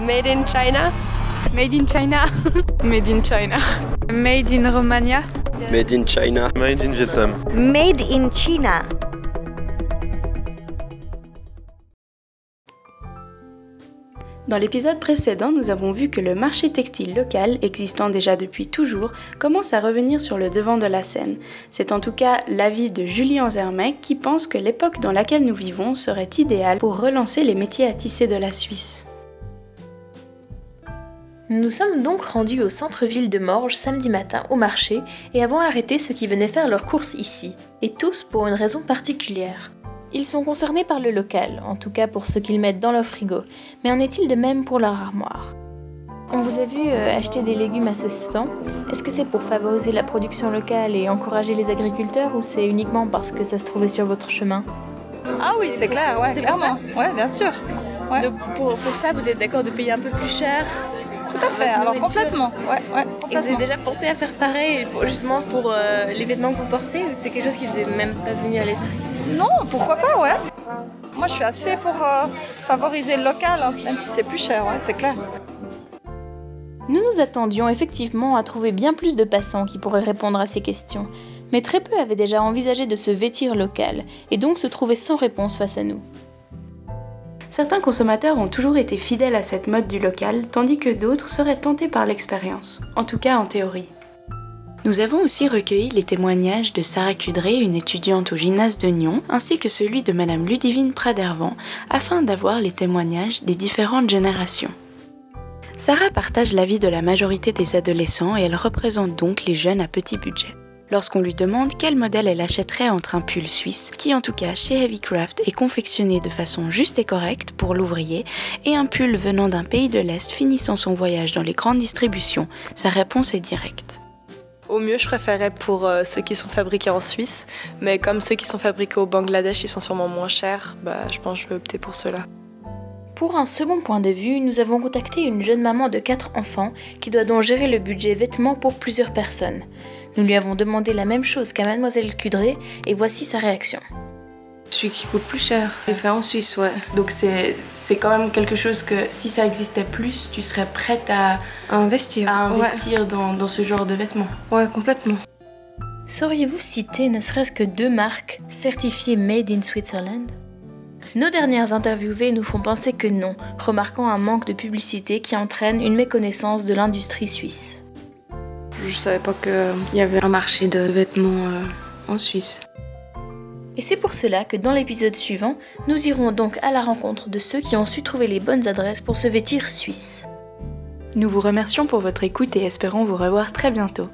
Made in China. Made in China. Made in China. Made in Romania. Made in China. Made in Vietnam. Made in China. Dans l'épisode précédent, nous avons vu que le marché textile local, existant déjà depuis toujours, commence à revenir sur le devant de la scène. C'est en tout cas l'avis de Julie Anzermec qui pense que l'époque dans laquelle nous vivons serait idéale pour relancer les métiers à tisser de la Suisse. Nous sommes donc rendus au centre-ville de Morges samedi matin au marché et avons arrêté ceux qui venaient faire leurs courses ici, et tous pour une raison particulière. Ils sont concernés par le local, en tout cas pour ce qu'ils mettent dans leur frigo, mais en est-il de même pour leur armoire? On vous a vu euh, acheter des légumes à ce stand. Est-ce que c'est pour favoriser la production locale et encourager les agriculteurs ou c'est uniquement parce que ça se trouvait sur votre chemin? Ah oui, c'est clair, ouais, clairement. Ouais, bien sûr. Ouais. Donc pour, pour ça, vous êtes d'accord de payer un peu plus cher? À fait, votre alors nourriture. complètement. Ouais, ouais, Et vous avez déjà pensé à faire pareil, pour- justement pour euh, les vêtements que vous portez ou c'est quelque chose qui vous est même pas venu à l'esprit? Non, pourquoi pas, ouais. Moi, je suis assez pour euh, favoriser le local, hein, même si c'est plus cher, ouais, c'est clair. Nous nous attendions effectivement à trouver bien plus de passants qui pourraient répondre à ces questions, mais très peu avaient déjà envisagé de se vêtir local et donc se trouvaient sans réponse face à nous. Certains consommateurs ont toujours été fidèles à cette mode du local, tandis que d'autres seraient tentés par l'expérience, en tout cas en théorie. Nous avons aussi recueilli les témoignages de Sarah Cudré, une étudiante au gymnase de Nyon, ainsi que celui de Madame Ludivine Pradervan, afin d'avoir les témoignages des différentes générations. Sarah partage l'avis de la majorité des adolescents et elle représente donc les jeunes à petit budget. Lorsqu'on lui demande quel modèle elle achèterait entre un pull suisse, qui en tout cas chez Heavycraft est confectionné de façon juste et correcte pour l'ouvrier, et un pull venant d'un pays de l'Est finissant son voyage dans les grandes distributions, sa réponse est directe. Au mieux, je préférais pour euh, ceux qui sont fabriqués en Suisse, mais comme ceux qui sont fabriqués au Bangladesh, ils sont sûrement moins chers, bah, je pense que je vais opter pour cela. Pour un second point de vue, nous avons contacté une jeune maman de 4 enfants qui doit donc gérer le budget vêtements pour plusieurs personnes. Nous lui avons demandé la même chose qu'à mademoiselle Cudré et voici sa réaction. Celui qui coûte plus cher, est fait en Suisse, ouais. Donc c'est c'est quand même quelque chose que si ça existait plus, tu serais prête à, Investir. à investir dans, dans ce genre de vêtements. Ouais, complètement. Sauriez-vous citer ne serait-ce que deux marques certifiées Made in Switzerland? Nos dernières interviewées nous font penser que non, remarquant un manque de publicité qui entraîne une méconnaissance de l'industrie suisse. Je savais pas qu'il y avait un marché de vêtements euh, en Suisse. Et c'est pour cela que dans l'épisode suivant, nous irons donc à la rencontre de ceux qui ont su trouver les bonnes adresses pour se vêtir suisse. Nous vous remercions pour votre écoute et espérons vous revoir très bientôt.